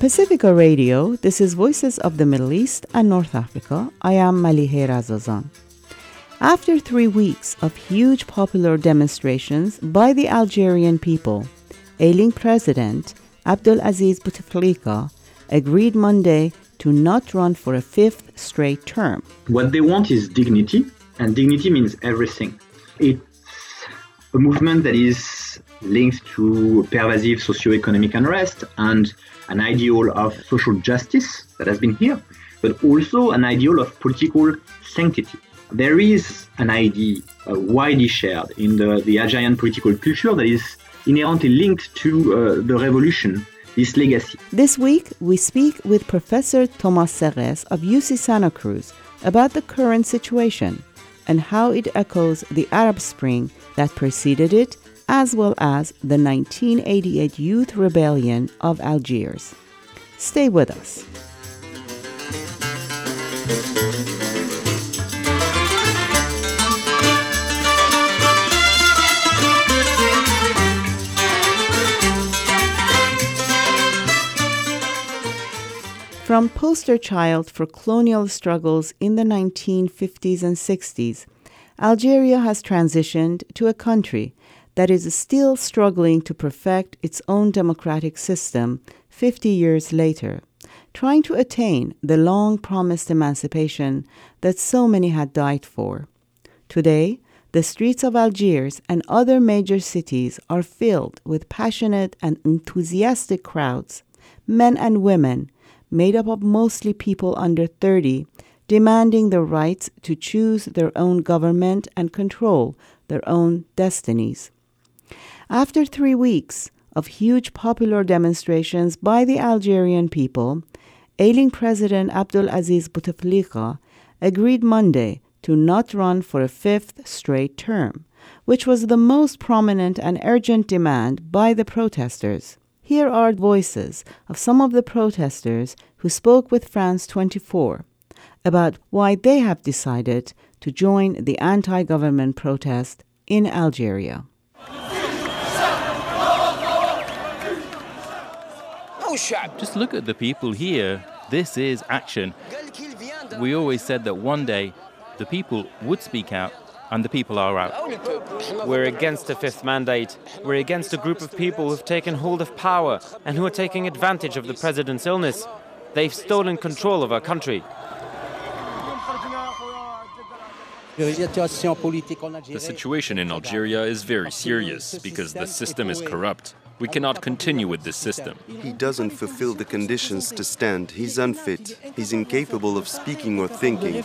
Pacifica Radio, this is Voices of the Middle East and North Africa. I am Malihe Razazan. After three weeks of huge popular demonstrations by the Algerian people, ailing President Abdelaziz Bouteflika agreed Monday to not run for a fifth straight term. What they want is dignity, and dignity means everything. It's a movement that is linked to pervasive socio-economic unrest and an ideal of social justice that has been here, but also an ideal of political sanctity there is an idea uh, widely shared in the, the political culture that is inherently linked to uh, the revolution, this legacy. This week, we speak with Professor Thomas Serres of UC Santa Cruz about the current situation and how it echoes the Arab Spring that preceded it, as well as the 1988 Youth Rebellion of Algiers. Stay with us. From poster child for colonial struggles in the 1950s and 60s, Algeria has transitioned to a country that is still struggling to perfect its own democratic system 50 years later, trying to attain the long promised emancipation that so many had died for. Today, the streets of Algiers and other major cities are filled with passionate and enthusiastic crowds, men and women made up of mostly people under 30, demanding the rights to choose their own government and control their own destinies. After three weeks of huge popular demonstrations by the Algerian people, ailing President Abdelaziz Bouteflika agreed Monday to not run for a fifth straight term, which was the most prominent and urgent demand by the protesters. Here are voices of some of the protesters who spoke with France 24 about why they have decided to join the anti government protest in Algeria. Just look at the people here. This is action. We always said that one day the people would speak out and the people are out. We're against the fifth mandate. We're against a group of people who've taken hold of power and who are taking advantage of the president's illness. They've stolen control of our country. The situation in Algeria is very serious because the system is corrupt. We cannot continue with this system. He doesn't fulfill the conditions to stand. He's unfit. He's incapable of speaking or thinking.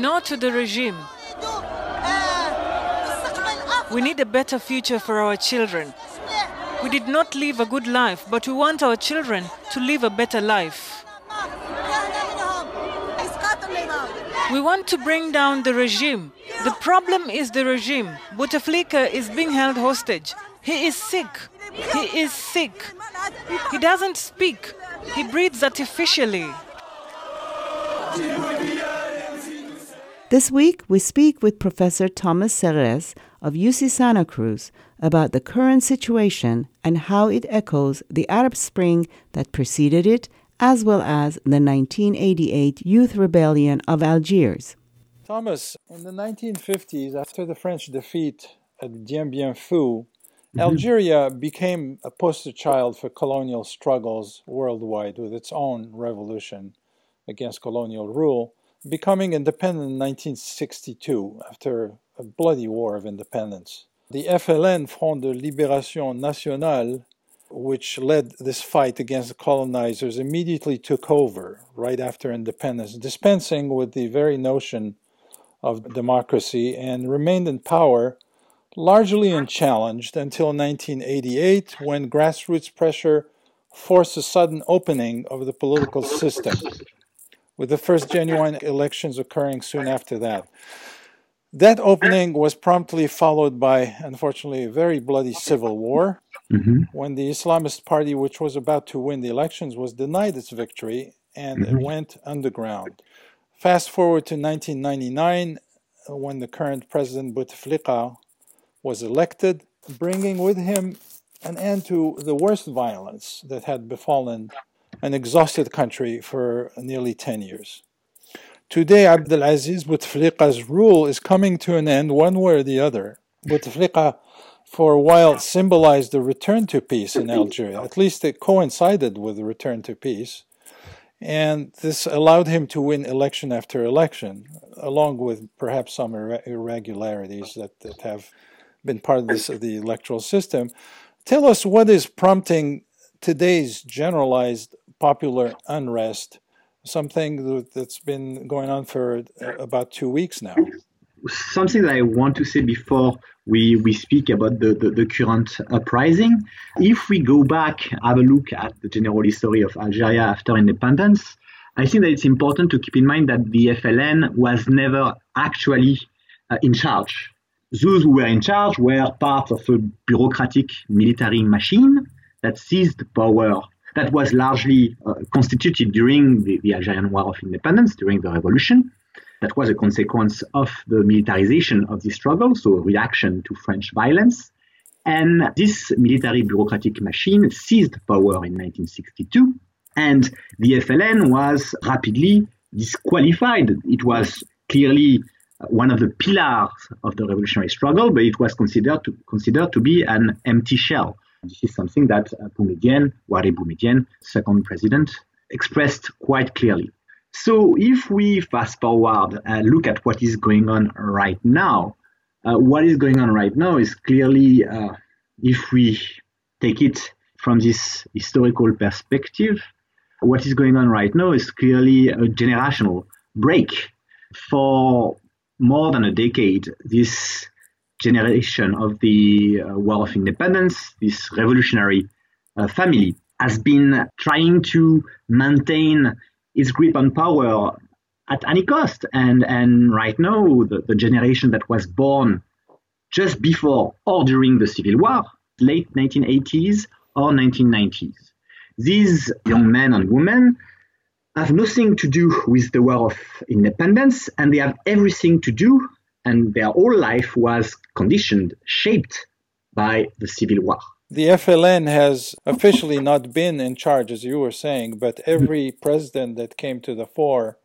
No to the regime. We need a better future for our children. We did not live a good life, but we want our children to live a better life. We want to bring down the regime. The problem is the regime. Bouteflika is being held hostage. He is sick. He is sick. He doesn't speak. He breathes artificially. This week, we speak with Professor Thomas Serres of UC Santa Cruz about the current situation and how it echoes the Arab Spring that preceded it, as well as the 1988 Youth Rebellion of Algiers. Thomas, in the 1950s, after the French defeat at Dien Bien Phu, mm-hmm. Algeria became a poster child for colonial struggles worldwide with its own revolution against colonial rule becoming independent in 1962 after a bloody war of independence. The FLN, Front de Libération Nationale, which led this fight against the colonizers, immediately took over right after independence, dispensing with the very notion of democracy and remained in power largely unchallenged until 1988 when grassroots pressure forced a sudden opening of the political system with the first genuine elections occurring soon after that. That opening was promptly followed by, unfortunately, a very bloody civil war mm-hmm. when the Islamist party, which was about to win the elections, was denied its victory and mm-hmm. it went underground. Fast forward to 1999, when the current president Bouteflika was elected, bringing with him an end to the worst violence that had befallen an exhausted country for nearly 10 years. Today, Abdelaziz Bouteflika's rule is coming to an end one way or the other. Bouteflika, for a while, symbolized the return to peace in Algeria. At least it coincided with the return to peace. And this allowed him to win election after election, along with perhaps some irregularities that, that have been part of this of the electoral system. Tell us what is prompting today's generalized popular unrest, something that's been going on for uh, about two weeks now. Something that I want to say before we, we speak about the, the, the current uprising. If we go back, have a look at the general history of Algeria after independence, I think that it's important to keep in mind that the FLN was never actually uh, in charge. Those who were in charge were part of a bureaucratic military machine that seized power that was largely uh, constituted during the, the Algerian War of Independence, during the revolution. That was a consequence of the militarization of the struggle, so a reaction to French violence. And this military bureaucratic machine seized power in 1962, and the FLN was rapidly disqualified. It was clearly one of the pillars of the revolutionary struggle, but it was considered to, considered to be an empty shell. This is something that uh, Boumedienne, Houari Boumedienne, second president, expressed quite clearly. So if we fast forward, uh, look at what is going on right now, uh, what is going on right now is clearly, uh, if we take it from this historical perspective, what is going on right now is clearly a generational break. For more than a decade, this generation of the uh, War of Independence, this revolutionary uh, family, has been trying to maintain its grip on power at any cost. And, and right now, the, the generation that was born just before or during the Civil War, late 1980s or 1990s, these young men and women have nothing to do with the War of Independence, and they have everything to do, and their whole life was conditioned, shaped by the Civil War. The FLN has officially not been in charge, as you were saying, but every president that came to the fore,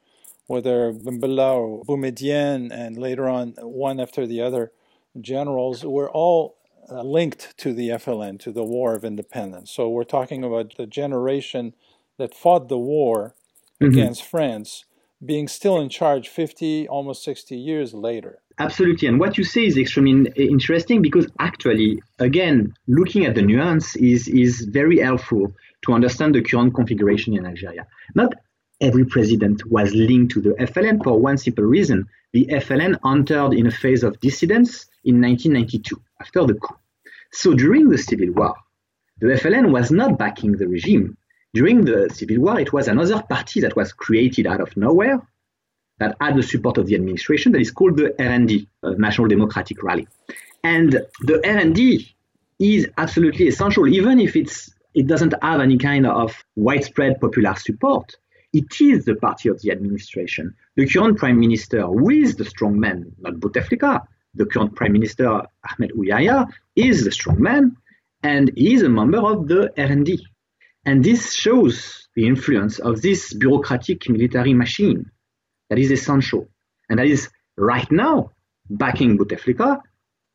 whether Ben Bella or Boumedienne, and later on one after the other generals, were all uh, linked to the FLN, to the War of Independence. So we're talking about the generation that fought the war mm-hmm. against France, being still in charge 50, almost 60 years later. Absolutely. And what you say is extremely interesting because actually, again, looking at the nuance is, is very helpful to understand the current configuration in Algeria. Not every president was linked to the FLN for one simple reason. The FLN entered in a phase of dissidence in 1992 after the coup. So during the civil war, the FLN was not backing the regime. During the Civil War, it was another party that was created out of nowhere that had the support of the administration that is called the RND, uh, National Democratic Rally. And the RND is absolutely essential, even if it's it doesn't have any kind of widespread popular support. It is the party of the administration. The current prime minister, with the strong man, not Bouteflika, the current prime minister Ahmed Ouyahia is the strong man, and he is a member of the RND. And this shows the influence of this bureaucratic military machine that is essential. And that is right now backing Bouteflika,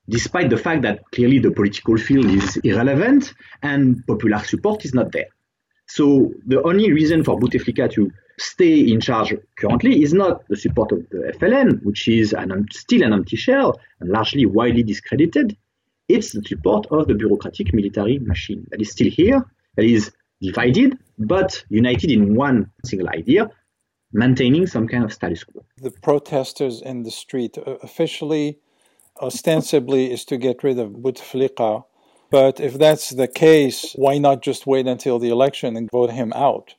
despite the fact that clearly the political field is irrelevant and popular support is not there. So the only reason for Bouteflika to stay in charge currently is not the support of the FLN, which is an, still an empty shell and largely widely discredited. It's the support of the bureaucratic military machine that is still here, that is divided, but united in one single idea, maintaining some kind of status quo. The protesters in the street uh, officially, ostensibly, is to get rid of Bouteflika. But if that's the case, why not just wait until the election and vote him out?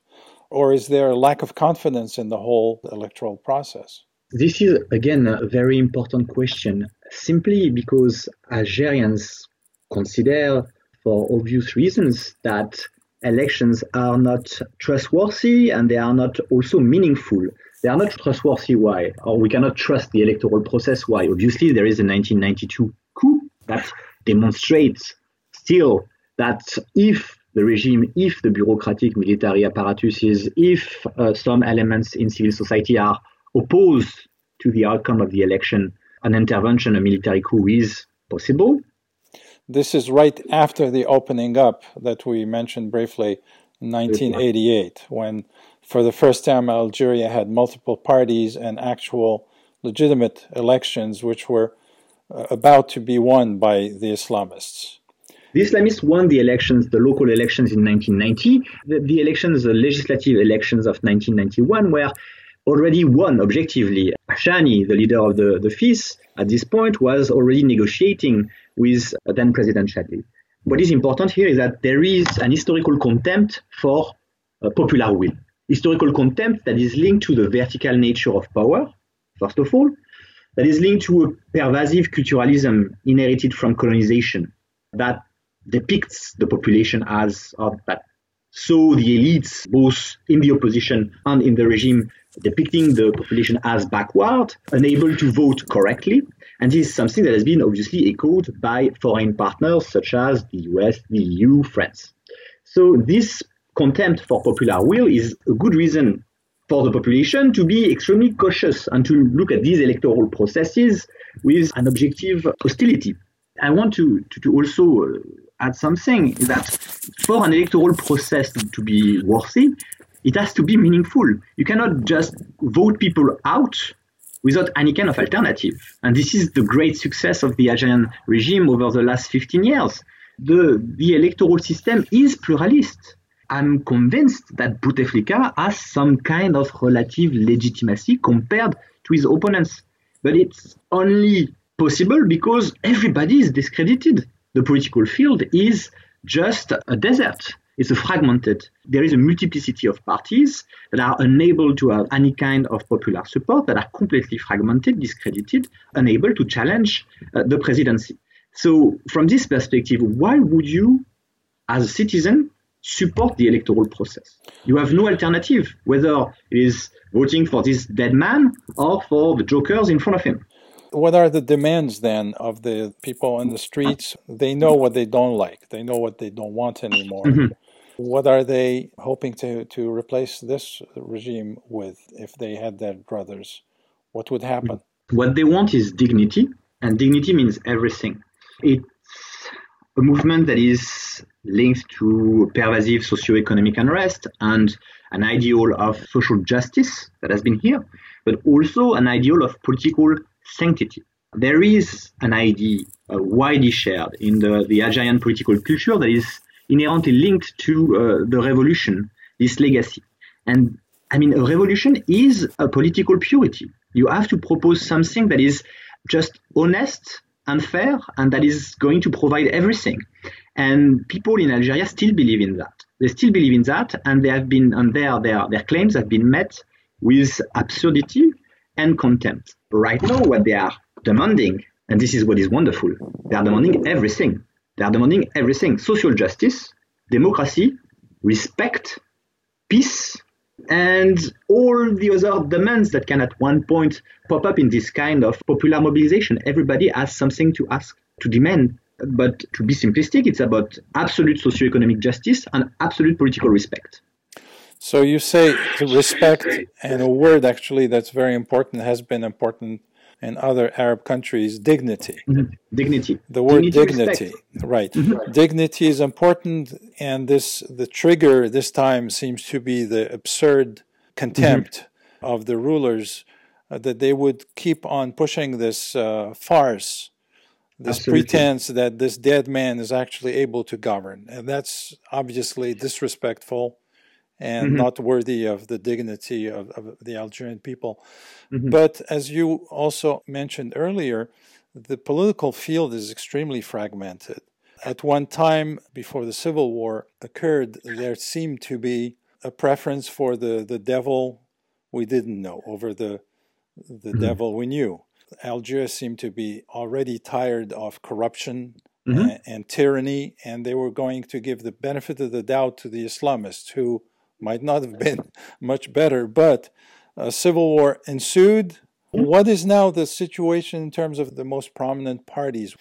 Or is there a lack of confidence in the whole electoral process? This is, again, a very important question, simply because Algerians consider, for obvious reasons, that elections are not trustworthy and they are not also meaningful. They are not trustworthy. Why? Or we cannot trust the electoral process. Why? Obviously, there is a 1992 coup that demonstrates still that if the regime, if the bureaucratic military apparatus is, if uh, some elements in civil society are opposed to the outcome of the election, an intervention, a military coup is possible. This is right after the opening up that we mentioned briefly in 1988, when for the first time Algeria had multiple parties and actual legitimate elections, which were uh, about to be won by the Islamists. The Islamists won the elections, the local elections in 1990. The, the elections, the legislative elections of 1991, were already won objectively. Hachani, the leader of the, the FIS, at this point was already negotiating with then President Chadli. What is important here is that there is an historical contempt for popular will. Historical contempt that is linked to the vertical nature of power, first of all, that is linked to a pervasive culturalism inherited from colonization that depicts the population as of that. So the elites, both in the opposition and in the regime, depicting the population as backward, unable to vote correctly. And this is something that has been obviously echoed by foreign partners such as the US, the EU, France. So this contempt for popular will is a good reason for the population to be extremely cautious and to look at these electoral processes with an objective hostility. I want to, to, to also uh, add something that for an electoral process to be worthy, it has to be meaningful. You cannot just vote people out without any kind of alternative. And this is the great success of the Algerian regime over the last 15 years. The, the electoral system is pluralist. I'm convinced that Bouteflika has some kind of relative legitimacy compared to his opponents. But it's only possible because everybody is discredited the political field is just a desert. It's a fragmented. There is a multiplicity of parties that are unable to have any kind of popular support, that are completely fragmented, discredited, unable to challenge uh, the presidency. So, from this perspective, why would you, as a citizen, support the electoral process? You have no alternative, whether it is voting for this dead man or for the jokers in front of him. What are the demands then of the people in the streets? They know what they don't like, they know what they don't want anymore. Mm-hmm. What are they hoping to, to replace this regime with if they had their brothers? What would happen? What they want is dignity, and dignity means everything. It's a movement that is linked to pervasive socio-economic unrest and an ideal of social justice that has been here, but also an ideal of political sanctity. There is an idea uh, widely shared in the, the Algerian political culture that is inherently linked to uh, the revolution, this legacy. And I mean, a revolution is a political purity. You have to propose something that is just honest and fair and that is going to provide everything. And people in Algeria still believe in that. They still believe in that, and they have been, and their, their, their claims have been met with absurdity and contempt. Right now, what they are demanding, and this is what is wonderful, they are demanding everything. They are demanding everything social justice, democracy, respect, peace, and all the other demands that can at one point pop up in this kind of popular mobilization. Everybody has something to ask, to demand. But to be simplistic, it's about absolute socio-economic justice and absolute political respect. So you say respect, and a word actually that's very important has been important in other Arab countries dignity. Mm-hmm. Dignity. The word dignity, dignity right? Mm-hmm. Dignity is important, and this the trigger this time seems to be the absurd contempt mm-hmm. of the rulers uh, that they would keep on pushing this uh, farce. This Absolutely. pretense that this dead man is actually able to govern, and that's obviously disrespectful and mm-hmm. not worthy of the dignity of, of the Algerian people. Mm-hmm. But as you also mentioned earlier, the political field is extremely fragmented. At one time, before the civil war occurred, there seemed to be a preference for the, the devil we didn't know over the, the mm-hmm. devil we knew. Algeria seemed to be already tired of corruption mm-hmm. and, and tyranny, and they were going to give the benefit of the doubt to the Islamists who might not have been much better, but a civil war ensued. What is now the situation in terms of the most prominent parties?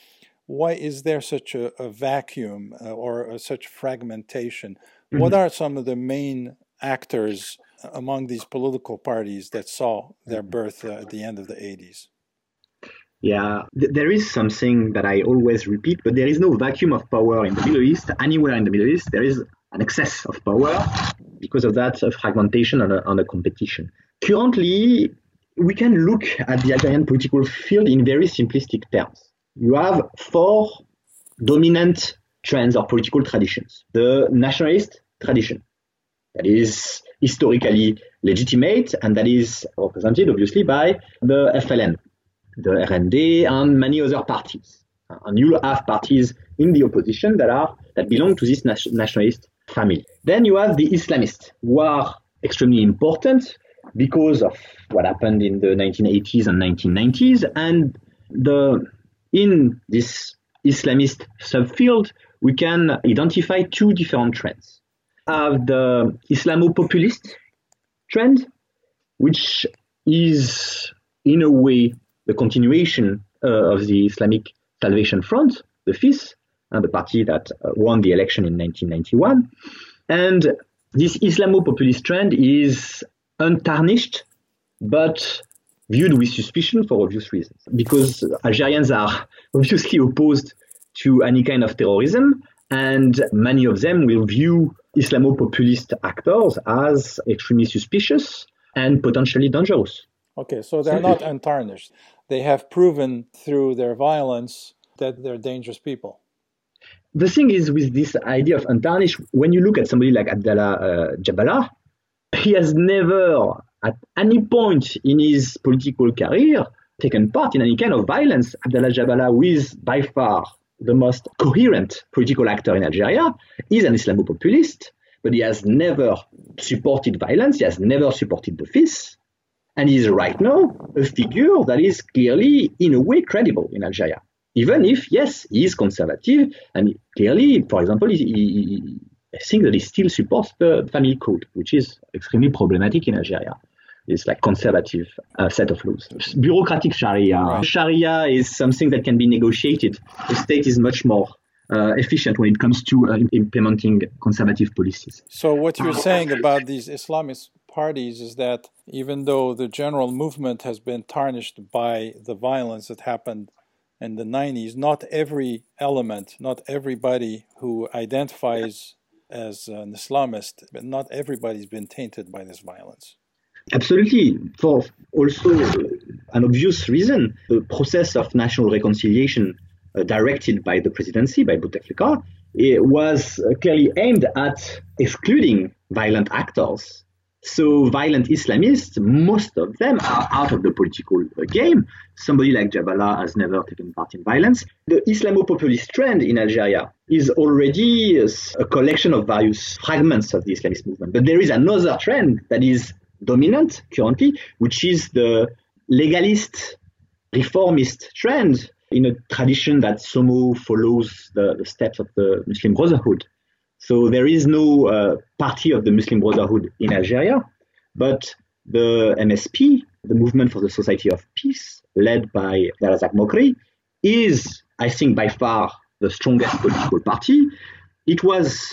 why is there such a, a vacuum uh, or a, such fragmentation? Mm-hmm. What are some of the main actors among these political parties that saw their birth uh, at the end of the 80s? Yeah, th- there is something that I always repeat, but there is no vacuum of power in the Middle East. Anywhere in the Middle East, there is an excess of power because of that uh, fragmentation and a, and a competition. Currently, we can look at the Algerian political field in very simplistic terms. You have four dominant trends or political traditions. The nationalist tradition, that is historically legitimate and that is represented obviously by the FLN, the RND, and many other parties. And you have parties in the opposition that are that belong to this nationalist family. Then you have the Islamists, who are extremely important because of what happened in the 1980s and 1990s, and the in this Islamist subfield, we can identify two different trends. Have the Islamo-populist trend, which is in a way the continuation uh, of the Islamic Salvation Front, the FIS, and the party that uh, won the election in 1991. And this Islamo-populist trend is untarnished, but viewed with suspicion for obvious reasons. Because Algerians are obviously opposed to any kind of terrorism, and many of them will view Islamo-populist actors as extremely suspicious and potentially dangerous. Okay, so they're not untarnished. They have proven through their violence that they're dangerous people. The thing is, with this idea of untarnished, when you look at somebody like Abdallah uh, Djaballah, he has never, at any point in his political career, taken part in any kind of violence. Abdallah Djaballah, who is by far the most coherent political actor in Algeria, is an Islamo-populist, but he has never supported violence. He has never supported the FIS. And he is right now a figure that is clearly, in a way, credible in Algeria. Even if, yes, he is conservative, and clearly, for example, he, he, I think that he still supports the family code, which is extremely problematic in Algeria. It's like conservative uh, set of laws. Bureaucratic Sharia. Right. Sharia is something that can be negotiated. The state is much more uh, efficient when it comes to uh, implementing conservative policies. So, what you're saying about these Islamist parties is that even though the general movement has been tarnished by the violence that happened in the 90s, not every element, not everybody who identifies as an Islamist, but not everybody's been tainted by this violence. Absolutely. For also an obvious reason, the process of national reconciliation uh, directed by the presidency, by Bouteflika, was clearly aimed at excluding violent actors so violent Islamists, most of them are out of the political uh, game. Somebody like Djaballah has never taken part in violence. The Islamo-populist trend in Algeria is already uh, a collection of various fragments of the Islamist movement. But there is another trend that is dominant currently, which is the legalist, reformist trend in a tradition that somehow follows the, the steps of the Muslim Brotherhood. So there is no uh, party of the Muslim Brotherhood in Algeria, but the MSP, the Movement for the Society of Peace, led by Abdelrazak Mokri, is, I think, by far the strongest political party. It was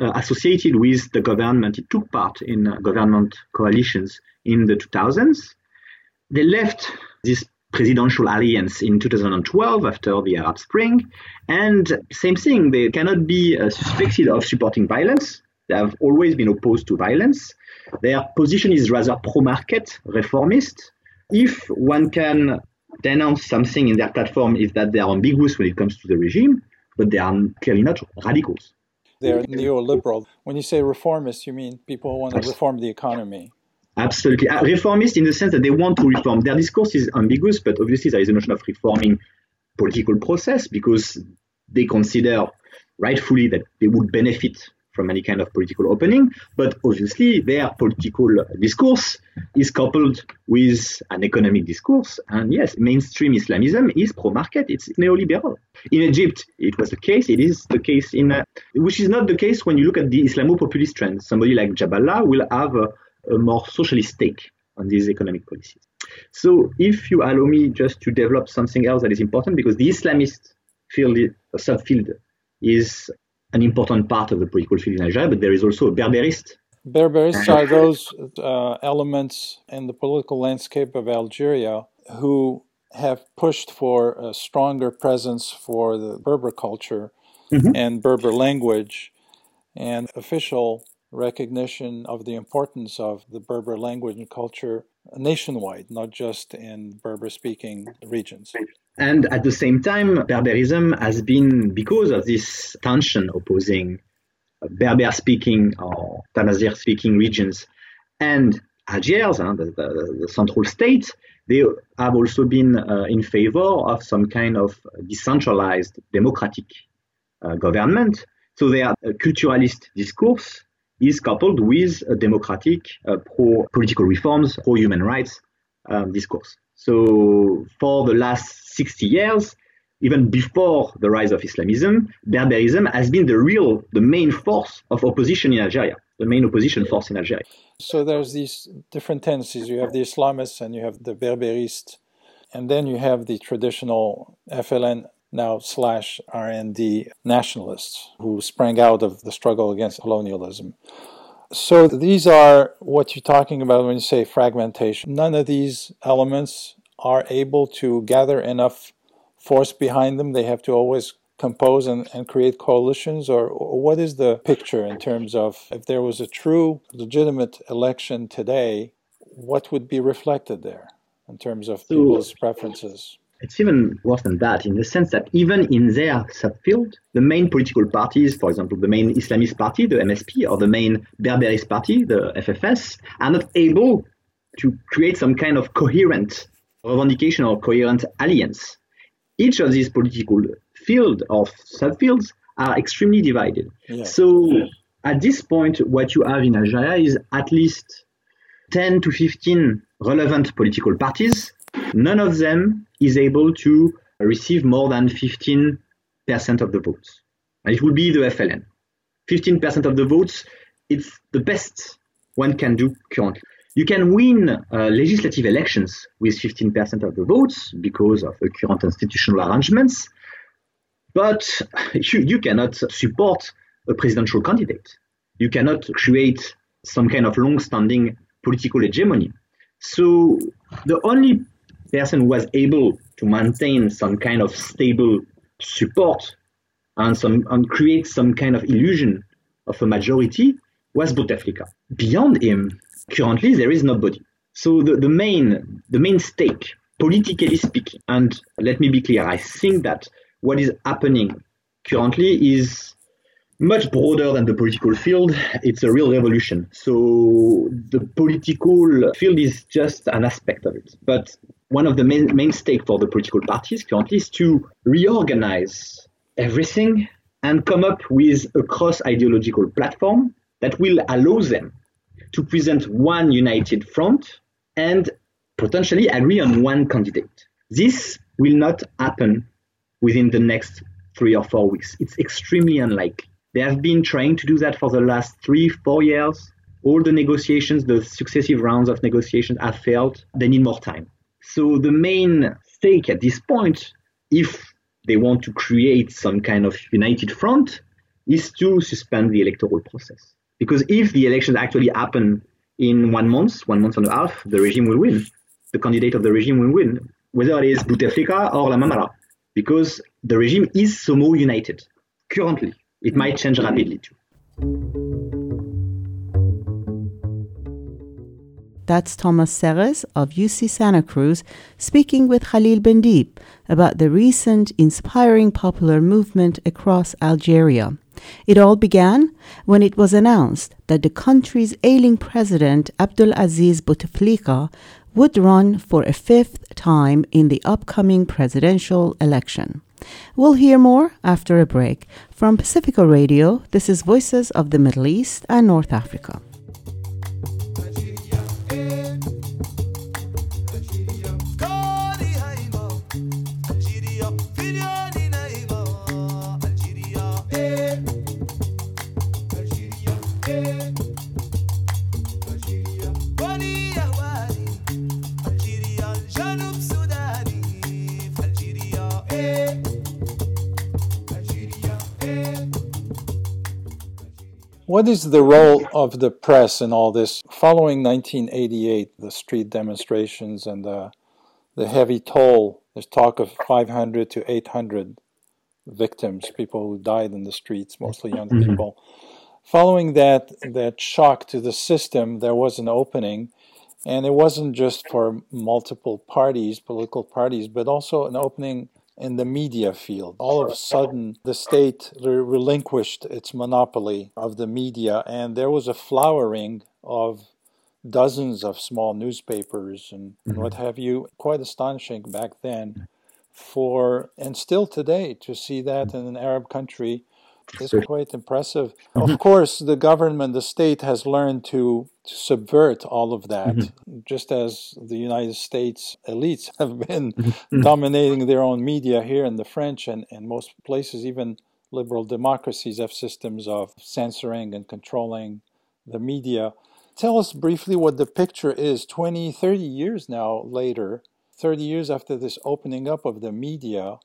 uh, associated with the government. It took part in uh, government coalitions in the 2000s. They left this presidential alliance in 2012 after the Arab Spring. And same thing, they cannot be uh, suspected of supporting violence. They have always been opposed to violence. Their position is rather pro market, reformist. If one can denounce something in their platform, is that they are ambiguous when it comes to the regime, but they are clearly not radicals. They're neoliberal. When you say reformist, you mean people who want to reform the economy. Absolutely. Uh, reformist in the sense that they want to reform. Their discourse is ambiguous, but obviously there is a notion of reforming political process because they consider rightfully that they would benefit from any kind of political opening. But obviously their political discourse is coupled with an economic discourse. And yes, mainstream Islamism is pro-market. It's neoliberal. In Egypt, it was the case. It is the case in, uh, which is not the case when you look at the Islamo-populist trend. Somebody like Djaballah will have more socialist take on these economic policies. So if you allow me just to develop something else that is important, because the Islamist field, subfield, is an important part of the political field in Algeria, but there is also a Berberist. Berberists are those uh, elements in the political landscape of Algeria who have pushed for a stronger presence for the Berber culture mm-hmm. and Berber language and official recognition of the importance of the Berber language and culture nationwide, not just in Berber speaking regions. And at the same time, Berberism has been, because of this tension opposing Berber speaking or Tamazight speaking regions and Algiers, the, the, the, central state, they have also been uh, in favor of some kind of decentralized democratic uh, government. So their culturalist discourse is coupled with a democratic, uh, pro political reforms, pro human rights um, discourse. So for the last 60 years, even before the rise of Islamism, Berberism has been the real, the main force of opposition in Algeria, the main opposition force in Algeria. So there's these different tendencies. You have the Islamists and you have the Berberists, and then you have the traditional FLN now slash RND nationalists who sprang out of the struggle against colonialism. So these are what you're talking about when you say fragmentation. None of these elements are able to gather enough force behind them. They have to always compose and, and create coalitions, or, or what is the picture in terms of if there was a true, legitimate election today, what would be reflected there in terms of people's preferences? It's even worse than that in the sense that even in their subfield, the main political parties, for example, the main Islamist party, the MSP, or the main Berberist party, the FFS, are not able to create some kind of coherent revendication or coherent alliance. Each of these political field of subfields are extremely divided. Yeah. So at this point, what you have in Algeria is at least 10 to 15 relevant political parties. None of them is able to receive more than 15% of the votes. And it will be the FLN. 15% of the votes, it's the best one can do currently. You can win uh, legislative elections with 15% of the votes because of the current institutional arrangements, but you, you cannot support a presidential candidate. You cannot create some kind of long standing political hegemony. So the only person was able to maintain some kind of stable support and some and create some kind of illusion of a majority was Bouteflika. Beyond him, currently there is nobody. So the, the main the main stake, politically speaking, and let me be clear, I think that what is happening currently is much broader than the political field. It's a real revolution. So the political field is just an aspect of it. But one of the main, main stake for the political parties currently is to reorganize everything and come up with a cross ideological platform that will allow them to present one united front and potentially agree on one candidate. This will not happen within the next three or four weeks. It's extremely unlikely. They have been trying to do that for the last three, four years. All the negotiations, the successive rounds of negotiations have failed. They need more time. So the main stake at this point, if they want to create some kind of united front, is to suspend the electoral process. Because if the elections actually happen in one month, one month and a half, the regime will win. The candidate of the regime will win, whether it is Bouteflika or Lamamra, because the regime is so united currently. It might change rapidly too. That's Thomas Serres of UC Santa Cruz speaking with Khalil Bendib about the recent inspiring popular movement across Algeria. It all began when it was announced that the country's ailing president Abdul Aziz Bouteflika would run for a fifth time in the upcoming presidential election. We'll hear more after a break. From Pacifica Radio, this is Voices of the Middle East and North Africa. What is the role of the press in all this? Following 1988, the street demonstrations and the, the heavy toll, there's talk of 500 to 800 victims, people who died in the streets, mostly young mm-hmm. people. Following that, that shock to the system, there was an opening, and it wasn't just for multiple parties, political parties, but also an opening in the media field. All of a sudden, the state relinquished its monopoly of the media, and there was a flowering of dozens of small newspapers and mm-hmm. what have you. Quite astonishing back then, for and still today to see that in an Arab country is quite impressive. Mm-hmm. Of course, the government, the state has learned to, to subvert all of that, mm-hmm. just as the United States elites have been mm-hmm. dominating their own media here in the French and, and most places, even liberal democracies have systems of censoring and controlling the media. Tell us briefly what the picture is 20, 30 years now later, 30 years after this opening up of the media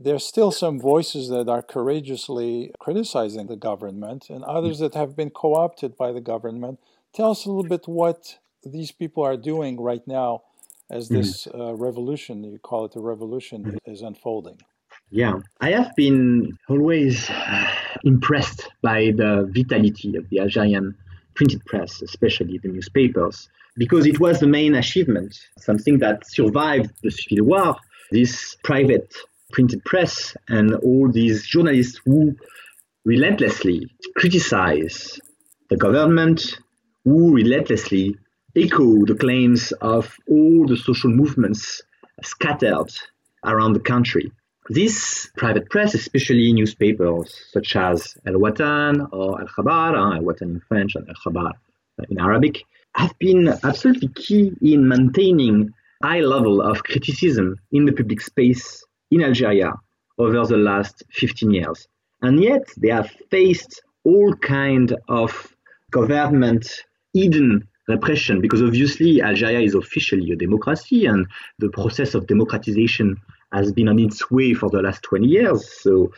there's still some voices that are courageously criticizing the government and others that have been co opted by the government. Tell us a little bit what these people are doing right now as hmm. this uh, revolution, you call it a revolution, is unfolding. Yeah, I have been always uh, impressed by the vitality of the Algerian printed press, especially the newspapers, because it was the main achievement, something that survived the Civil War. This private printed press and all these journalists who relentlessly criticize the government, who relentlessly echo the claims of all the social movements scattered around the country. This private press, especially newspapers such as El Watan or Al Khabar, uh, El Watan in French and Al Khabar in Arabic, have been absolutely key in maintaining high level of criticism in the public space in Algeria over the last 15 years. And yet they have faced all kind of government hidden repression because obviously Algeria is officially a democracy and the process of democratization has been on its way for the last 20 years. So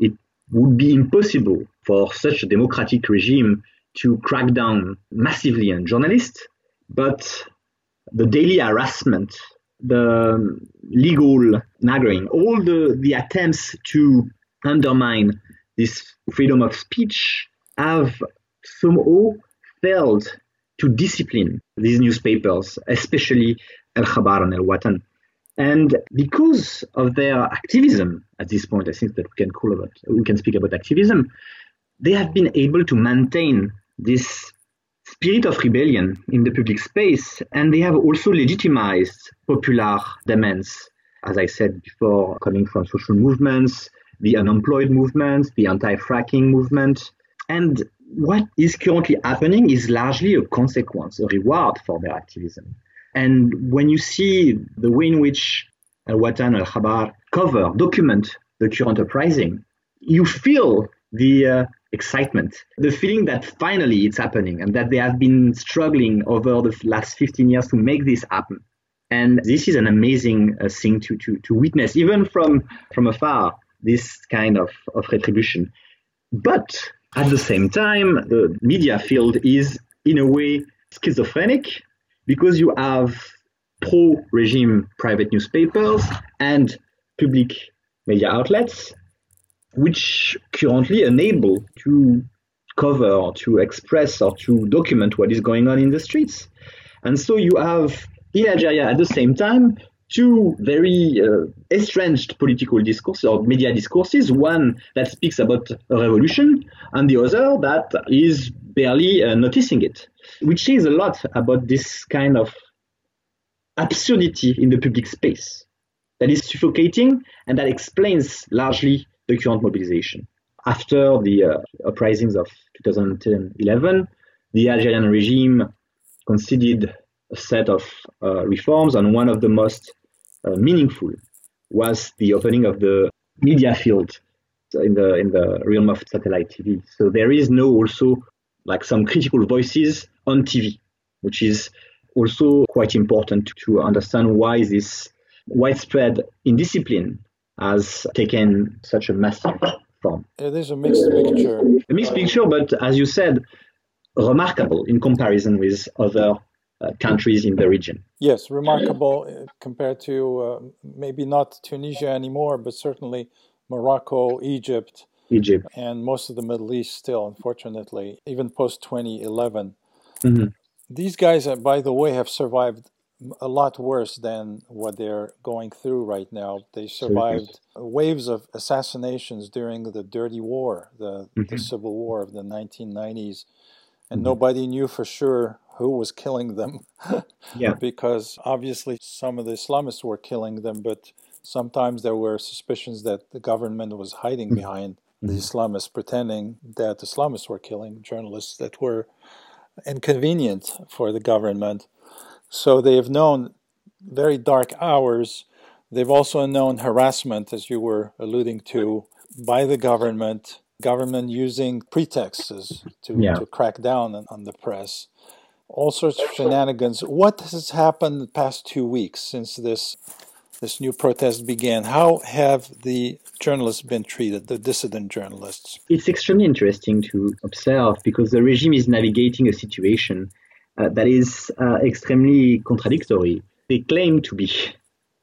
it would be impossible for such a democratic regime to crack down massively on journalists. But the daily harassment the um, legal nagging, all the, the attempts to undermine this freedom of speech have somehow failed to discipline these newspapers, especially El Khabar and El Watan. And because of their activism at this point, I think that we can call about we can speak about activism, they have been able to maintain this spirit of rebellion in the public space, and they have also legitimized popular demands, as I said before, coming from social movements, the unemployed movement, the anti-fracking movement. And what is currently happening is largely a consequence, a reward for their activism. And when you see the way in which Al Watan Al Khabar cover, document the current uprising, you feel the uh, excitement, the feeling that finally it's happening and that they have been struggling over the last 15 years to make this happen. And this is an amazing uh, thing to, to, to witness, even from, from afar, this kind of, of retribution. But at the same time, the media field is in a way schizophrenic because you have pro regime private newspapers and public media outlets which currently enable to cover or to express or to document what is going on in the streets. And so you have in Algeria at the same time two very uh, estranged political discourses or media discourses one that speaks about a revolution and the other that is barely uh, noticing it which says a lot about this kind of absurdity in the public space that is suffocating and that explains largely the current mobilization. After the uh, uprisings of 2010-11, the Algerian regime conceded a set of uh, reforms, and one of the most uh, meaningful was the opening of the media field in the in the realm of satellite TV. So there is no also like some critical voices on TV, which is also quite important to understand why this widespread indiscipline has taken such a massive form. It is a mixed picture. A mixed picture, but as you said, remarkable in comparison with other uh, countries in the region. Yes, remarkable uh, compared to uh, maybe not Tunisia anymore, but certainly Morocco, Egypt, Egypt, and most of the Middle East still, unfortunately, even post 2011. Mm-hmm. These guys, uh, by the way, have survived a lot worse than what they're going through right now. They survived waves of assassinations during the Dirty War, the, mm-hmm. the Civil War of the 1990s, and mm-hmm. nobody knew for sure who was killing them. yeah. Because obviously some of the Islamists were killing them, but sometimes there were suspicions that the government was hiding mm-hmm. behind the Islamists, pretending that Islamists were killing journalists that were inconvenient for the government. So they have known very dark hours. They've also known harassment, as you were alluding to, by the government, government using pretexts to, yeah. to crack down on, on the press. All sorts of shenanigans. What has happened the past two weeks since this this new protest began? How have the journalists been treated, the dissident journalists? It's extremely interesting to observe because the regime is navigating a situation uh, that is uh, extremely contradictory. They claim to be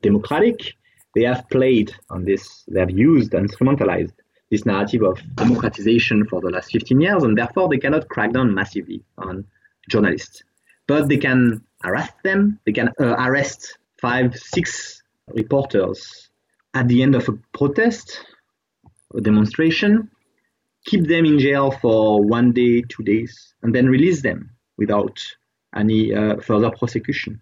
democratic. They have played on this, they have used and instrumentalized this narrative of democratization for the last 15 years, and therefore they cannot crack down massively on journalists. But they can arrest them, they can uh, arrest five, six reporters at the end of a protest, a demonstration, keep them in jail for one day, two days, and then release them without any uh, further prosecution.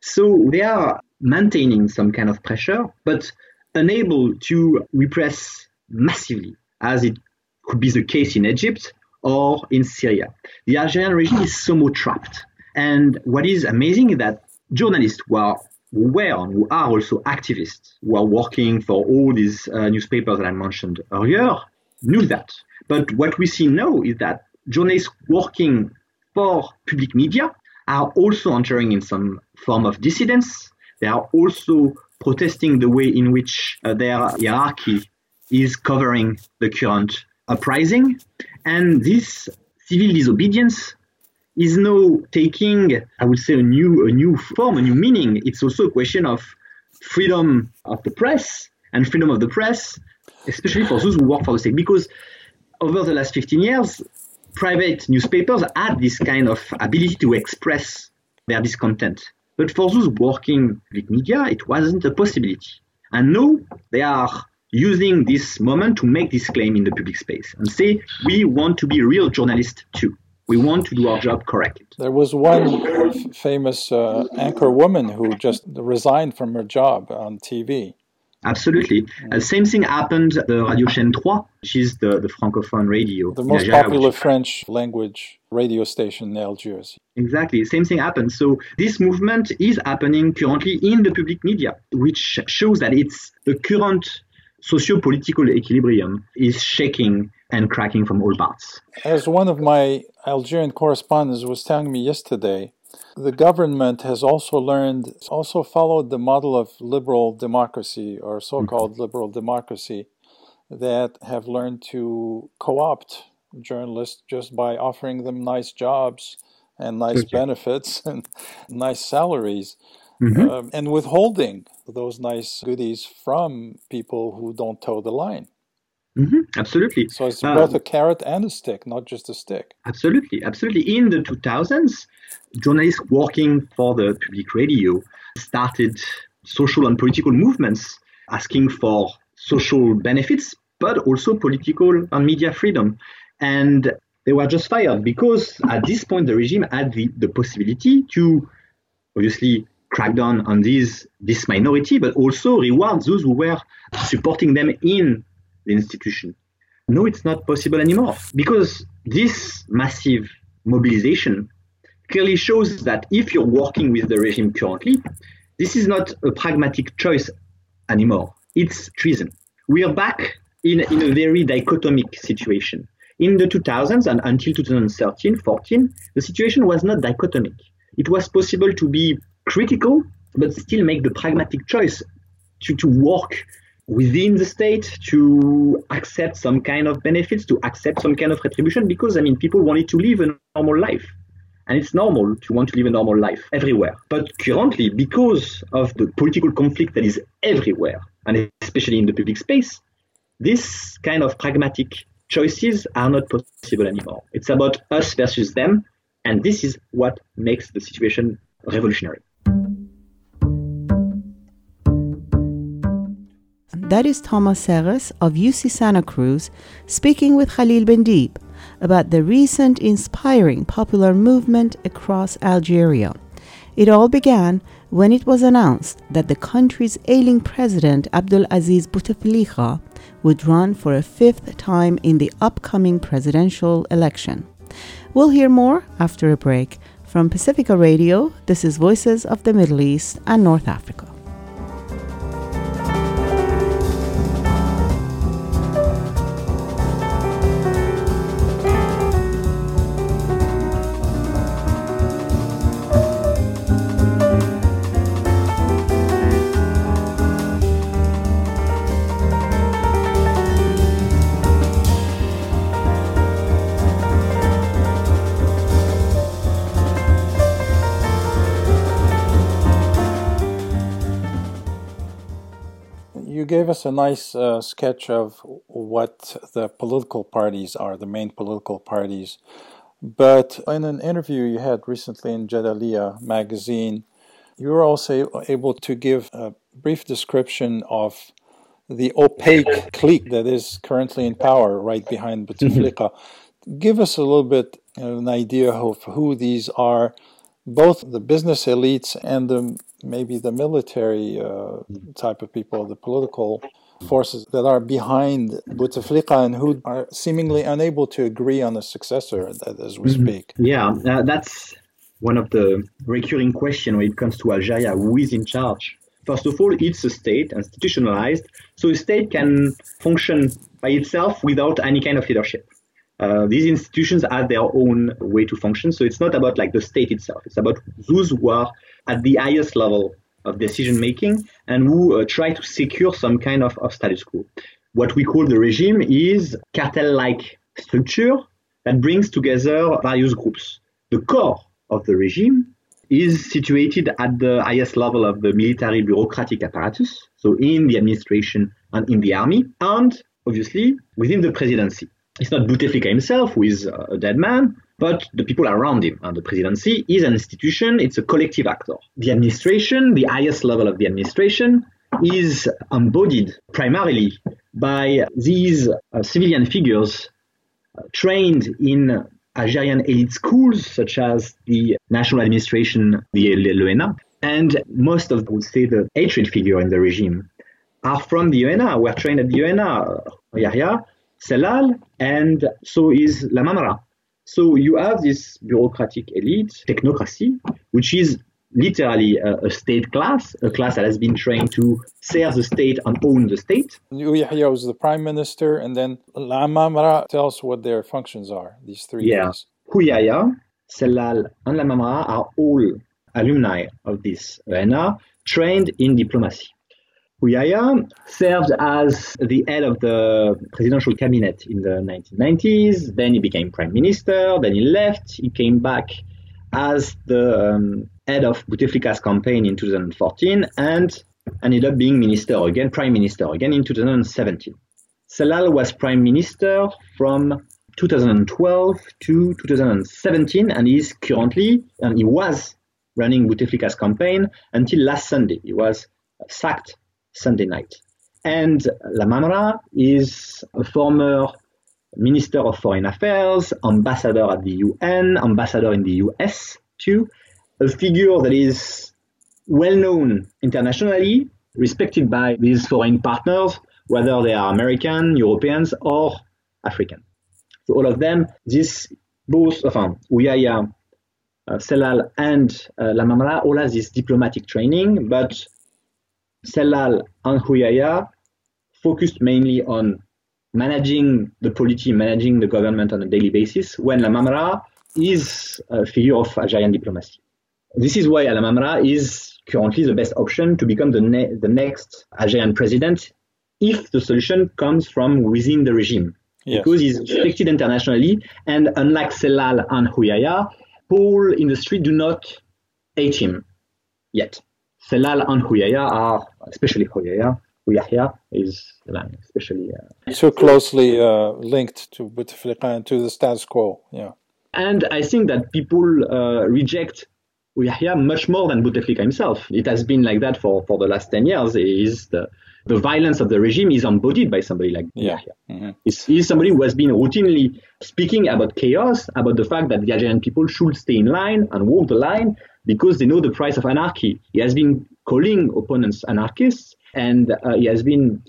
So they are maintaining some kind of pressure, but unable to repress massively, as it could be the case in Egypt or in Syria. The Algerian regime is somewhat trapped. And what is amazing is that journalists who are were who are also activists who are working for all these uh, newspapers that I mentioned earlier knew that. But what we see now is that journalists working for public media are also entering in some form of dissidence. They are also protesting the way in which uh, their hierarchy is covering the current uprising. And this civil disobedience is now taking, I would say, a new a new form, a new meaning. It's also a question of freedom of the press and freedom of the press, especially for those who work for the state. Because over the last 15 years, private newspapers had this kind of ability to express their discontent. But for those working with media, it wasn't a possibility. And now they are using this moment to make this claim in the public space and say, we want to be real journalists too. We want to do our job correctly. There was one famous uh, anchor woman who just resigned from her job on TV. Absolutely. Uh, same thing happened the Radio Chaîne 3, which is the, the francophone radio. The most Nigeria, popular which... French language radio station in Algiers. Exactly. Same thing happened. So this movement is happening currently in the public media, which shows that it's the current socio-political equilibrium is shaking and cracking from all parts. As one of my Algerian correspondents was telling me yesterday, the government has also learned, also followed the model of liberal democracy or so called mm-hmm. liberal democracy that have learned to co opt journalists just by offering them nice jobs and nice okay. benefits and nice salaries. Mm-hmm. Um, and withholding those nice goodies from people who don't toe the line. Mm-hmm, absolutely. So it's uh, both a carrot and a stick, not just a stick. Absolutely, absolutely. In the 2000s, journalists working for the public radio started social and political movements asking for social benefits, but also political and media freedom. And they were just fired because at this point the regime had the, the possibility to obviously crack down on these this minority, but also reward those who were supporting them in the institution. No, it's not possible anymore because this massive mobilization clearly shows that if you're working with the regime currently, this is not a pragmatic choice anymore. It's treason. We are back in, in a very dichotomic situation. In the 2000s and until 2013 14, the situation was not dichotomic. It was possible to be critical, but still make the pragmatic choice to, to work within the state to accept some kind of benefits, to accept some kind of retribution, because I mean, people wanted to live a normal life. And it's normal to want to live a normal life everywhere. But currently, because of the political conflict that is everywhere, and especially in the public space, this kind of pragmatic choices are not possible anymore. It's about us versus them, and this is what makes the situation revolutionary. That is Thomas Serres of UC Santa Cruz speaking with Khalil Bendib about the recent inspiring popular movement across Algeria. It all began when it was announced that the country's ailing president Abdul Aziz Bouteflika would run for a fifth time in the upcoming presidential election. We'll hear more after a break. From Pacifica Radio, this is Voices of the Middle East and North Africa. Us a nice uh, sketch of what the political parties are, the main political parties. But in an interview you had recently in Jadaliyya magazine, you were also able to give a brief description of the opaque clique that is currently in power right behind Bouteflika. Give us a little bit an idea of who these are, both the business elites and the maybe the military uh, type of people, the political forces that are behind Bouteflika and who are seemingly unable to agree on a successor as we mm-hmm. speak. Yeah, uh, that's one of the recurring questions when it comes to Algeria who is in charge? First of all, it's a state, institutionalized, so a state can function by itself without any kind of leadership. Uh, these institutions have their own way to function, so it's not about like the state itself. It's about those who are at the highest level of decision making and who uh, try to secure some kind of, of status quo. What we call the regime is cartel-like structure that brings together various groups. The core of the regime is situated at the highest level of the military bureaucratic apparatus, so in the administration and in the army, and obviously within the presidency. It's not Bouteflika himself who is a dead man, but the people around him. And the presidency is an institution, it's a collective actor. The administration, the highest level of the administration, is embodied primarily by these uh, civilian figures uh, trained in Algerian elite schools, such as the National Administration, the l'ENA, and most of, I would say, the hatred figure in the regime are from the ENA, were trained at the ENA, Ouyahia, Sellal, and so is Lamamra. So you have this bureaucratic elite, technocracy, which is literally a, a, state class, a class that has been trained to serve the state and own the state. Ouyahia was the prime minister, and then Lamamra tells what their functions are, these three yeah. Ouyahia, Sellal, and Lamamra are all alumni of this ENA, trained in diplomacy. Ouyahia served as the head of the presidential cabinet in the 1990s. Then he became prime minister. Then he left. He came back as the um, head of Bouteflika's campaign in 2014 and ended up being minister again, prime minister again in 2017. Sellal was prime minister from 2012 to 2017 and is currently, and he was running Bouteflika's campaign until last Sunday. He was sacked Sunday night. And Lamamra is a former Minister of Foreign Affairs, ambassador at the UN, ambassador in the US too, a figure that is well known internationally, respected by these foreign partners, whether they are American, Europeans, or African. So all of them, this both, enfin, Ouyahia, uh, Sellal, and uh, Lamamra all have this diplomatic training, but Sellal and Ouyahia focused mainly on managing the polity, managing the government on a daily basis, when Lamamra is a figure of Algerian diplomacy. This is why Lamamra is currently the best option to become the, ne- the next Algerian president if the solution comes from within the regime. Yes. Because he's respected internationally, and unlike Sellal and Ouyahia, people in the street do not hate him yet. Sellal and Ouyahia are, especially Ouyahia, Ouyahia is especially uh, so closely uh, linked to Bouteflika and to the status quo. Yeah, and I think that people uh, reject Ouyahia much more than Bouteflika himself. It has been like that for, for the last ten years. Is the the violence of the regime is embodied by somebody like yeah. Ouyahia. Mm-hmm. He's, he's somebody who has been routinely speaking about chaos, about the fact that the Algerian people should stay in line and walk the line because they know the price of anarchy. He has been calling opponents anarchists and uh, he has been,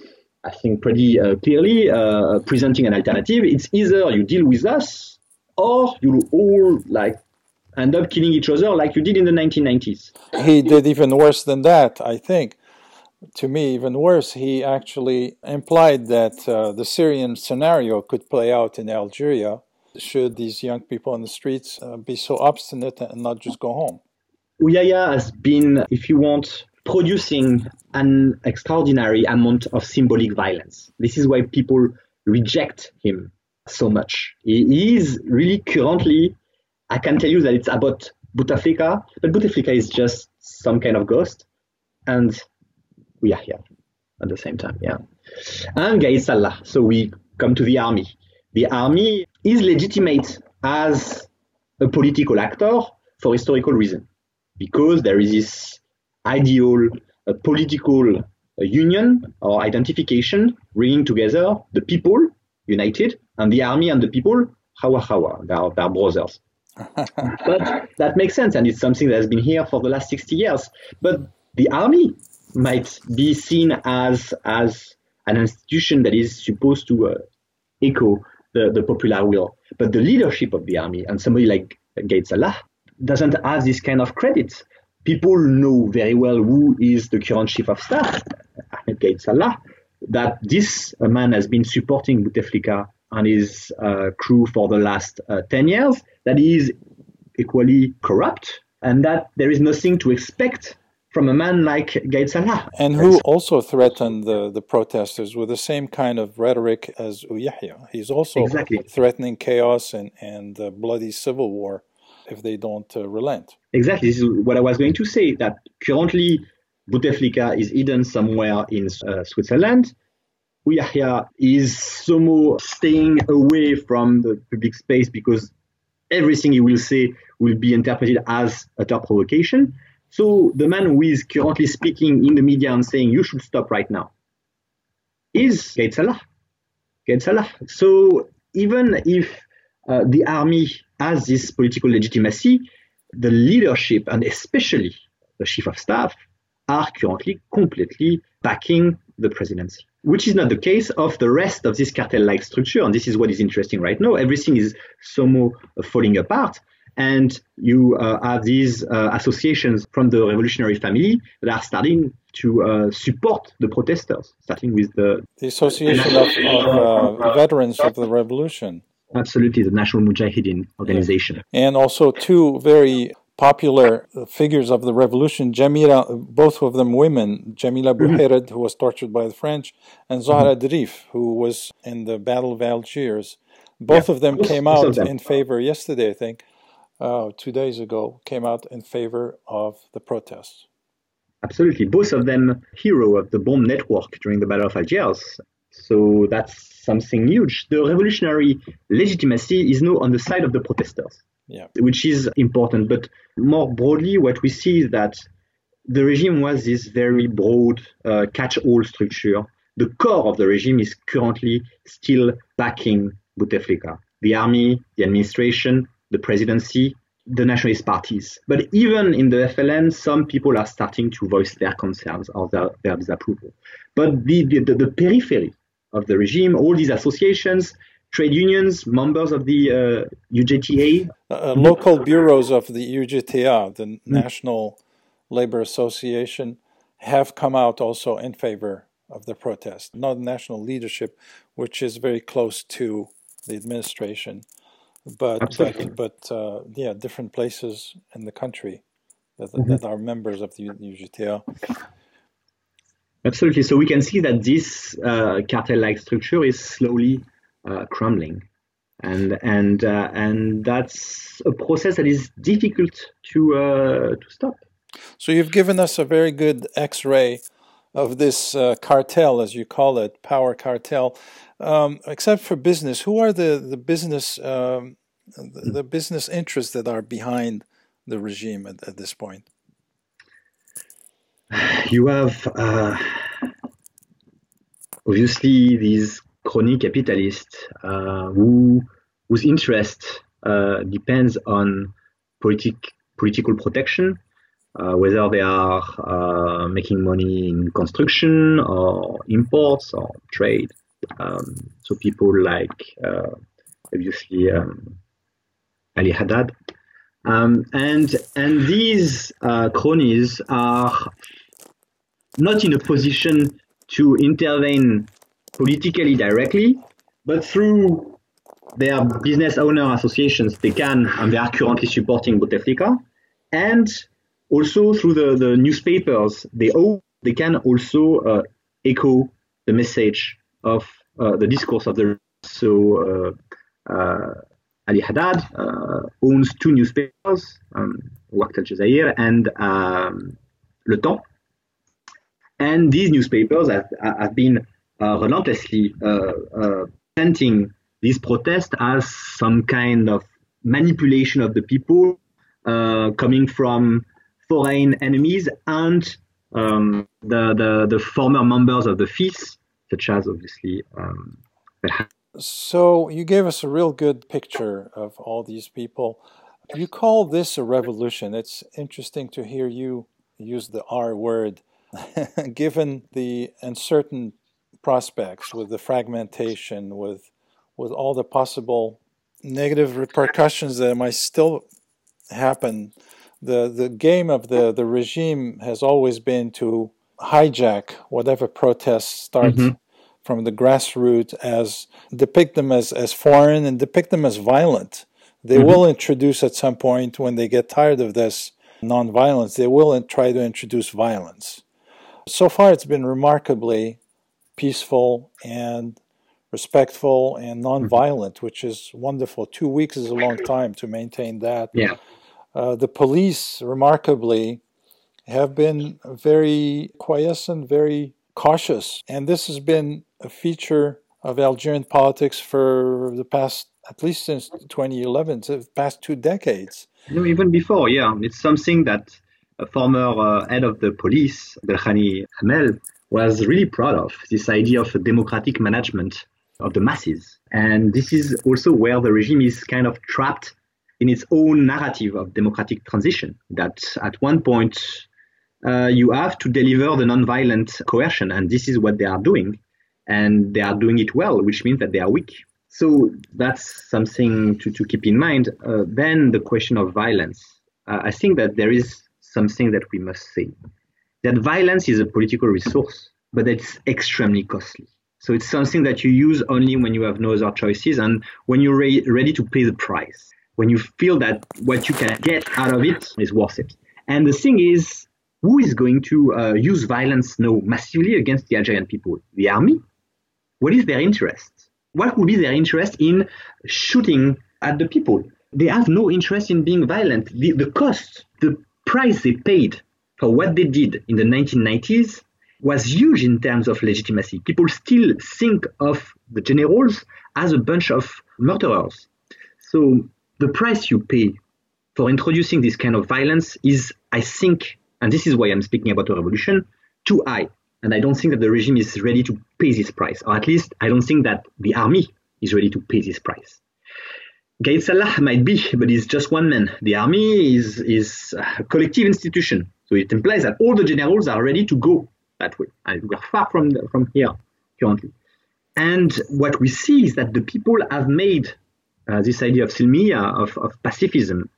I think, pretty uh, clearly uh, presenting an alternative. It's either you deal with us, or you all like end up killing each other like you did in the 1990s. He did even worse than that, I think. To me, even worse, he actually implied that uh, the Syrian scenario could play out in Algeria should these young people in the streets uh, be so obstinate and not just go home. Ouyahia has been, if you want, producing an extraordinary amount of symbolic violence. This is why people reject him so much. He is really currently, I can tell you that it's about Bouteflika, but Bouteflika is just some kind of ghost, and we are here at the same time, yeah. And Gaid Salah, so we come to the army. The army is legitimate as a political actor for historical reason, because there is this ideal a political union or identification bringing together the people united and the army and the people hawa hawa they are, they are brothers. But that makes sense and it's something that has been here for the last 60 years. But the army might be seen as as an institution that is supposed to uh, echo the, the popular will. But the leadership of the army and somebody like Gaid Salah doesn't have this kind of credit people know very well who is the current chief of staff, Ahmed Gaid Salah, that this man has been supporting Bouteflika and his uh, crew for the last uh, 10 years, that he is equally corrupt, and that there is nothing to expect from a man like Gaid Salah. And who also threatened the, the protesters with the same kind of rhetoric as Ouyahia. He's also exactly. threatening chaos and, and bloody civil war if they don't uh, relent. Exactly. This is what I was going to say. That currently Bouteflika is hidden somewhere in uh, Switzerland. Ouyahia is somehow staying away from the public space because everything he will say will be interpreted as utter provocation. So the man who is currently speaking in the media and saying you should stop right now is Gaid Salah. Salah. So even if uh, the army has this political legitimacy, the leadership and especially the chief of staff are currently completely backing the presidency, which is not the case of the rest of this cartel-like structure. And this is what is interesting right now. Everything is somehow falling apart. And you uh, have these uh, associations from the revolutionary family that are starting to uh, support the protesters, starting with the, the Association of, of uh, Veterans of the Revolution. Absolutely, the National Mujahideen organization. And also two very popular figures of the revolution, Jamila, both of them women, Jamila. Bouhired, who was tortured by the French, and Zahra mm-hmm. Drif, who was in the Battle of Algiers. Both yeah, of them came out them. in favor yesterday, I think, uh, two days ago, came out in favor of the protests. Absolutely. Both of them hero of the bomb network during the Battle of Algiers. So that's something huge. The revolutionary legitimacy is now on the side of the protesters, yeah. which is important. But more broadly, what we see is that the regime was this very broad uh, catch-all structure. The core of the regime is currently still backing Bouteflika, the army, the administration, the presidency, the nationalist parties. But even in the FLN, some people are starting to voice their concerns or their, their disapproval. But the, the, the, the periphery of the regime, all these associations, trade unions, members of the uh, UGTA. Uh, local bureaus of the UGTA, the mm. National Labor Association, have come out also in favor of the protest. Not national leadership, which is very close to the administration, but Absolutely. but, but uh, yeah, different places in the country that, mm-hmm. that are members of the UGTA. Absolutely. So we can see that this uh, cartel-like structure is slowly uh, crumbling, and and uh, and that's a process that is difficult to uh, to stop. So you've given us a very good X-ray of this uh, cartel, as you call it, power cartel. Um, except for business, who are the the business um, the, the, business interests that are behind the regime at, at this point? You have uh, obviously these crony capitalists uh, who whose interest uh, depends on politic, political protection uh, whether they are uh, making money in construction or imports or trade. Um, so people like uh, obviously um, Ali Haddad. Um, and and these uh, cronies are not in a position to intervene politically directly, but through their business owner associations, they can, and they are currently supporting Bouteflika, and also through the, the newspapers, they they can also uh, echo the message of uh, the discourse of the so uh, uh Ali Haddad uh, owns two newspapers, um, Waqt al-Jazair and um, Le Temps, and these newspapers have, have been uh, relentlessly presenting these protests as some kind of manipulation of the people coming from foreign enemies and um, the, the, the former members of the FIS, such as obviously. Um, so you gave us a real good picture of all these people. You call this a revolution. It's interesting to hear you use the R word, given the uncertain prospects with the fragmentation, with with all the possible negative repercussions that might still happen the the game of the the regime has always been to hijack whatever protests start mm-hmm. from the grassroots as depict them as as foreign and depict them as violent. They mm-hmm. will introduce at some point when they get tired of this nonviolence. They will try to introduce violence. So far, it's been remarkably peaceful and respectful and mm-hmm. nonviolent, which is wonderful. Two weeks is a long time to maintain that. Yeah. Uh, the police, remarkably, have been very quiescent, very cautious. And this has been a feature of Algerian politics for the past, at least since 2011, the past two decades. No, even before, yeah. It's something that a former uh, head of the police, Abdelghani Hamel, was really proud of this idea of democratic management of the masses. And this is also where the regime is kind of trapped in its own narrative of democratic transition. That at one point uh, you have to deliver the nonviolent coercion, and this is what they are doing, and they are doing it well, which means that they are weak. So that's something to, to keep in mind. Uh, then the question of violence. Uh, I think that there is something that we must say that violence is a political resource, but it's extremely costly. So it's something that you use only when you have no other choices and when you're re- ready to pay the price when you feel that what you can get out of it is worth it. And the thing is, who is going to uh, use violence now massively against the Algerian people? The army? What is their interest? What would be their interest in shooting at the people? They have no interest in being violent. The, the cost, the price they paid for what they did in the 1990s was huge in terms of legitimacy. People still think of the generals as a bunch of murderers. So the price you pay for introducing this kind of violence is, I think, and this is why I'm speaking about a revolution, too high. And I don't think that the regime is ready to pay this price, or at least I don't think that the army is ready to pay this price. Gaid Salah might be, but he's just one man. The army is, is a collective institution. So it implies that all the generals are ready to go that way. And we're far from, the, from here currently. And what we see is that the people have made uh, this idea of silmiya, of, of pacifism.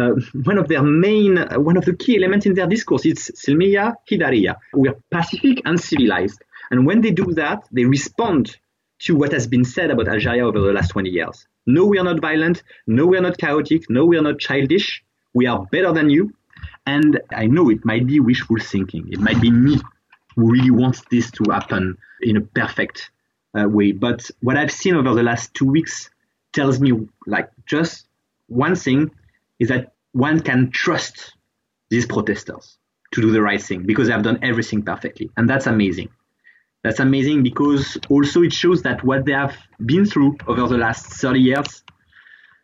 Uh, one of their main, uh, one of the key elements in their discourse is silmiya hidariya. We are pacific and civilized. And when they do that, they respond to what has been said about Algeria over the last 20 years. No, we are not violent. No, we are not chaotic. No, we are not childish. We are better than you. And I know it might be wishful thinking. It might be me who really wants this to happen in a perfect uh, way. But what I've seen over the last two weeks tells me like just one thing is that one can trust these protesters to do the right thing because they have done everything perfectly. And that's amazing. That's amazing because also it shows that what they have been through over the last 30 years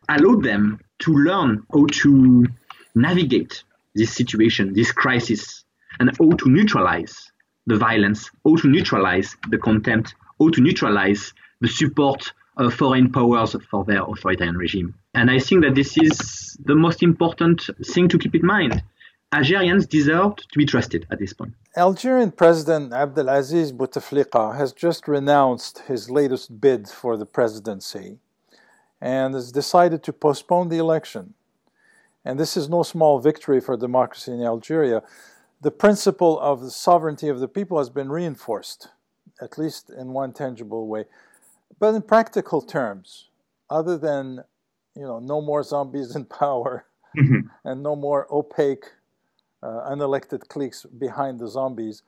allowed them to learn how to navigate this situation, this crisis, and how to neutralize the violence, how to neutralize the contempt, how to neutralize the support of foreign powers for their authoritarian regime. And I think that this is the most important thing to keep in mind. Algerians deserve to be trusted at this point. Algerian President Abdelaziz Bouteflika has just renounced his latest bid for the presidency and has decided to postpone the election. And this is no small victory for democracy in Algeria. The principle of the sovereignty of the people has been reinforced, at least in one tangible way. But in practical terms, other than you know, no more zombies in power mm-hmm. and no more opaque, uh, unelected cliques behind the zombies,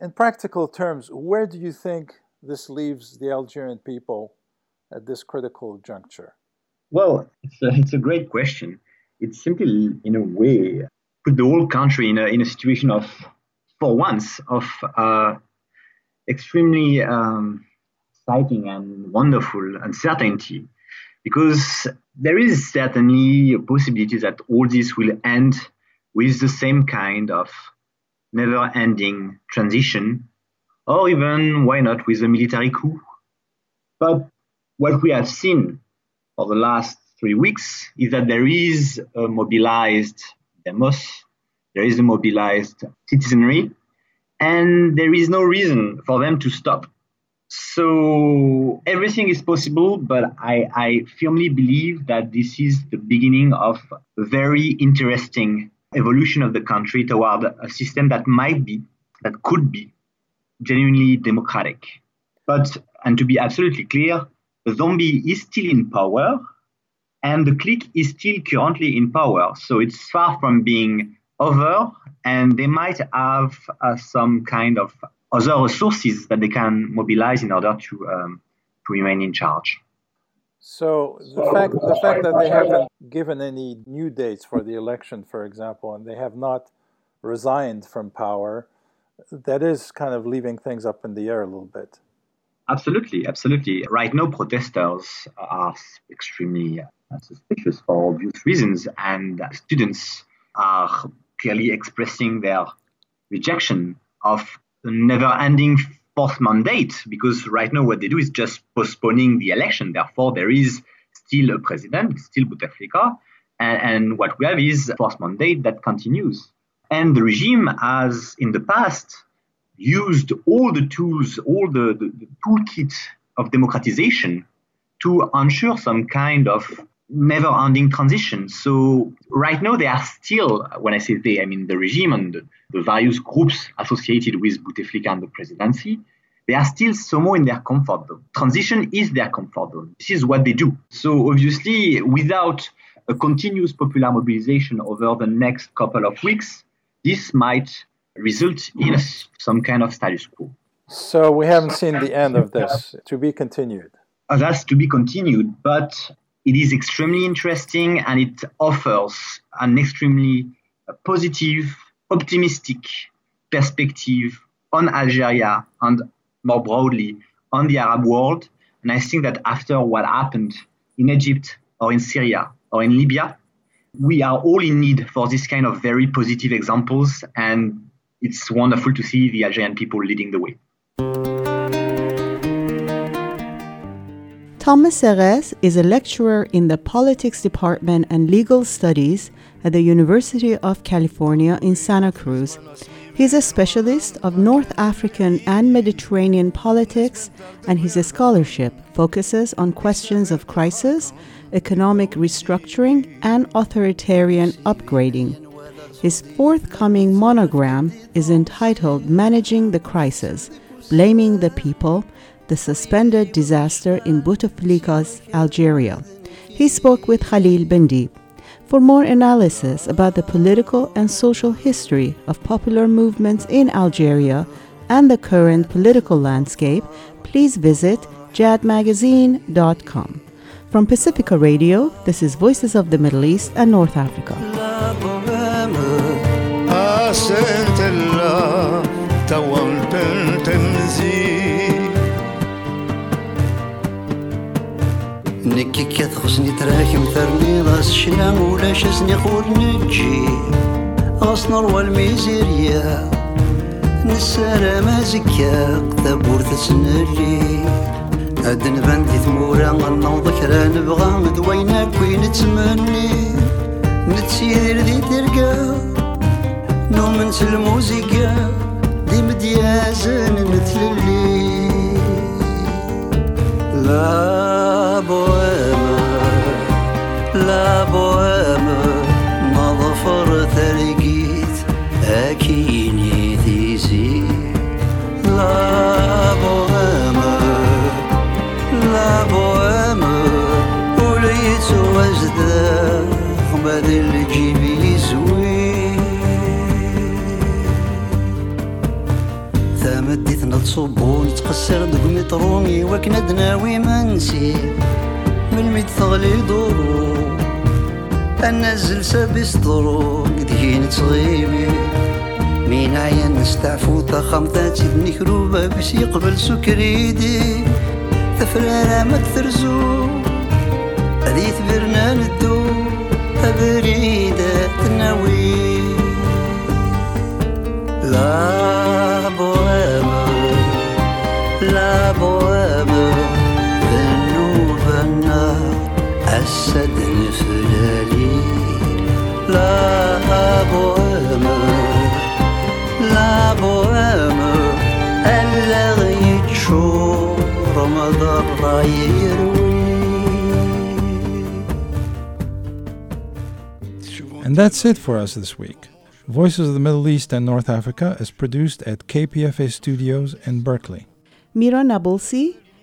in practical terms, where do you think this leaves the Algerian people at this critical juncture? Well, it's a, it's a great question. It simply, in a way, put the whole country in a, in a situation of, for once, of uh, extremely um, exciting and wonderful uncertainty. Because there is certainly a possibility that all this will end with the same kind of never ending transition, or even, why not, with a military coup. But what we have seen for the last three weeks is that there is a mobilized demos, there is a mobilized citizenry, and there is no reason for them to stop. So everything is possible, but I, I firmly believe that this is the beginning of a very interesting evolution of the country toward a system that might be, that could be genuinely democratic. But, and to be absolutely clear, the zombie is still in power and the clique is still currently in power. So it's far from being over and they might have uh, some kind of other resources that they can mobilize in order to, um, to remain in charge. So the fact the fact that they haven't given any new dates for the election, for example, and they have not resigned from power, that is kind of leaving things up in the air a little bit. Absolutely, absolutely. Right now, protesters are extremely uh, suspicious for obvious reasons, and students are clearly expressing their rejection of the never-ending fourth mandate because right now what they do is just postponing the election. Therefore, there is still a president, still Bouteflika, and, and what we have is a fourth mandate that continues. And the regime has, in the past, used all the tools, all the, the, the toolkit of democratization to ensure some kind of never ending transition. So right now they are still, when I say they, I mean the regime and the, the various groups associated with Bouteflika and the presidency, they are still somehow in their comfort zone. Transition is their comfort zone. This is what they do. So obviously, without a continuous popular mobilization over the next couple of weeks, this might result in a, some kind of status quo. So we haven't seen the end of this. To be continued. Uh, that's to be continued, but it is extremely interesting and it offers an extremely positive, optimistic perspective on Algeria and more broadly on the Arab world. And I think that after what happened in Egypt or in Syria or in Libya, we are all in need for this kind of very positive examples. And it's wonderful to see the Algerian people leading the way. Thomas Serres is a lecturer in the Politics Department and Legal Studies at the University of California in Santa Cruz. He's a specialist of North African and Mediterranean politics, and his scholarship focuses on questions of crisis, economic restructuring, and authoritarian upgrading. His forthcoming monogram is entitled Managing the Crisis Blaming the People The Suspended Disaster in Bouteflika's Algeria. He spoke with Khalil Bendib. For more analysis about the political and social history of popular movements in Algeria, and the current political landscape, please visit jadmagazine.com. From Pacifica Radio, this is Voices of the Middle East and North Africa. نكي كات خصني تراكم ثرني راس شنا ولا شزني خور نجي غصنر والميزيريا نسارة ما زكا تابور تسنالي أدن نبانتي ثمورا غنوض كرا نبغى مدوينا كوي نتمني نتسير ذي ترقى نوم الموزيكا دي مديازن مثل لا bohème, la لا بوهيم لا بوهيم وليت وجده بدل نغلط تقصر نتقصر دوك مترو يواك ندناوي ما نسي. ميت ثغلي دورو أنا الزلسة بيسطرو قدهي تصغيبي مين عين نستعفو تخم تاتي بنكروبة بس يقبل سكريدي. تفرارة ما ترزو هذي تبرنا ندو. أبريدة تناوي. لا. أسد نفلالي لا بوهمة لا بوهمة ألا غيتشو رمضان رايروي And that's it for us this week. Voices of the Middle East and North Africa is produced at KPFA Studios in Berkeley. Mira Nabulsi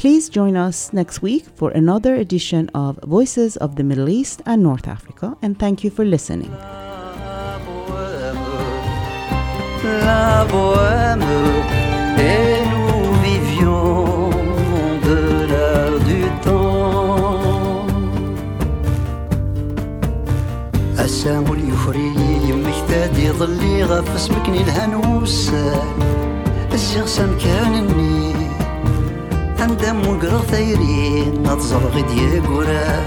Please join us next week for another edition of Voices of the Middle East and North Africa, and thank you for listening. la bohème et nous vivions de l'heure du temps السام اليفري يمك تادي ظلي غف اسمكني الهنوسان الزغسان كان الني أندم وقرا ثايرين نتزر غدي قرا.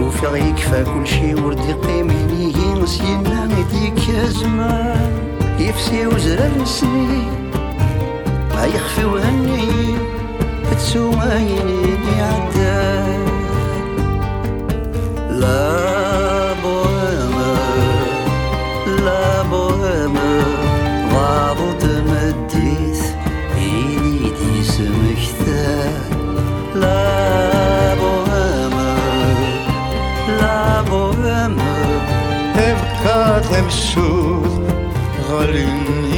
وفيغ يكفى كل شي وردي يقيم ينيين سينا يديك يا زمان. يفسي وزرار السنين ما يخفي وهني. تسوى يني عدا koşul halin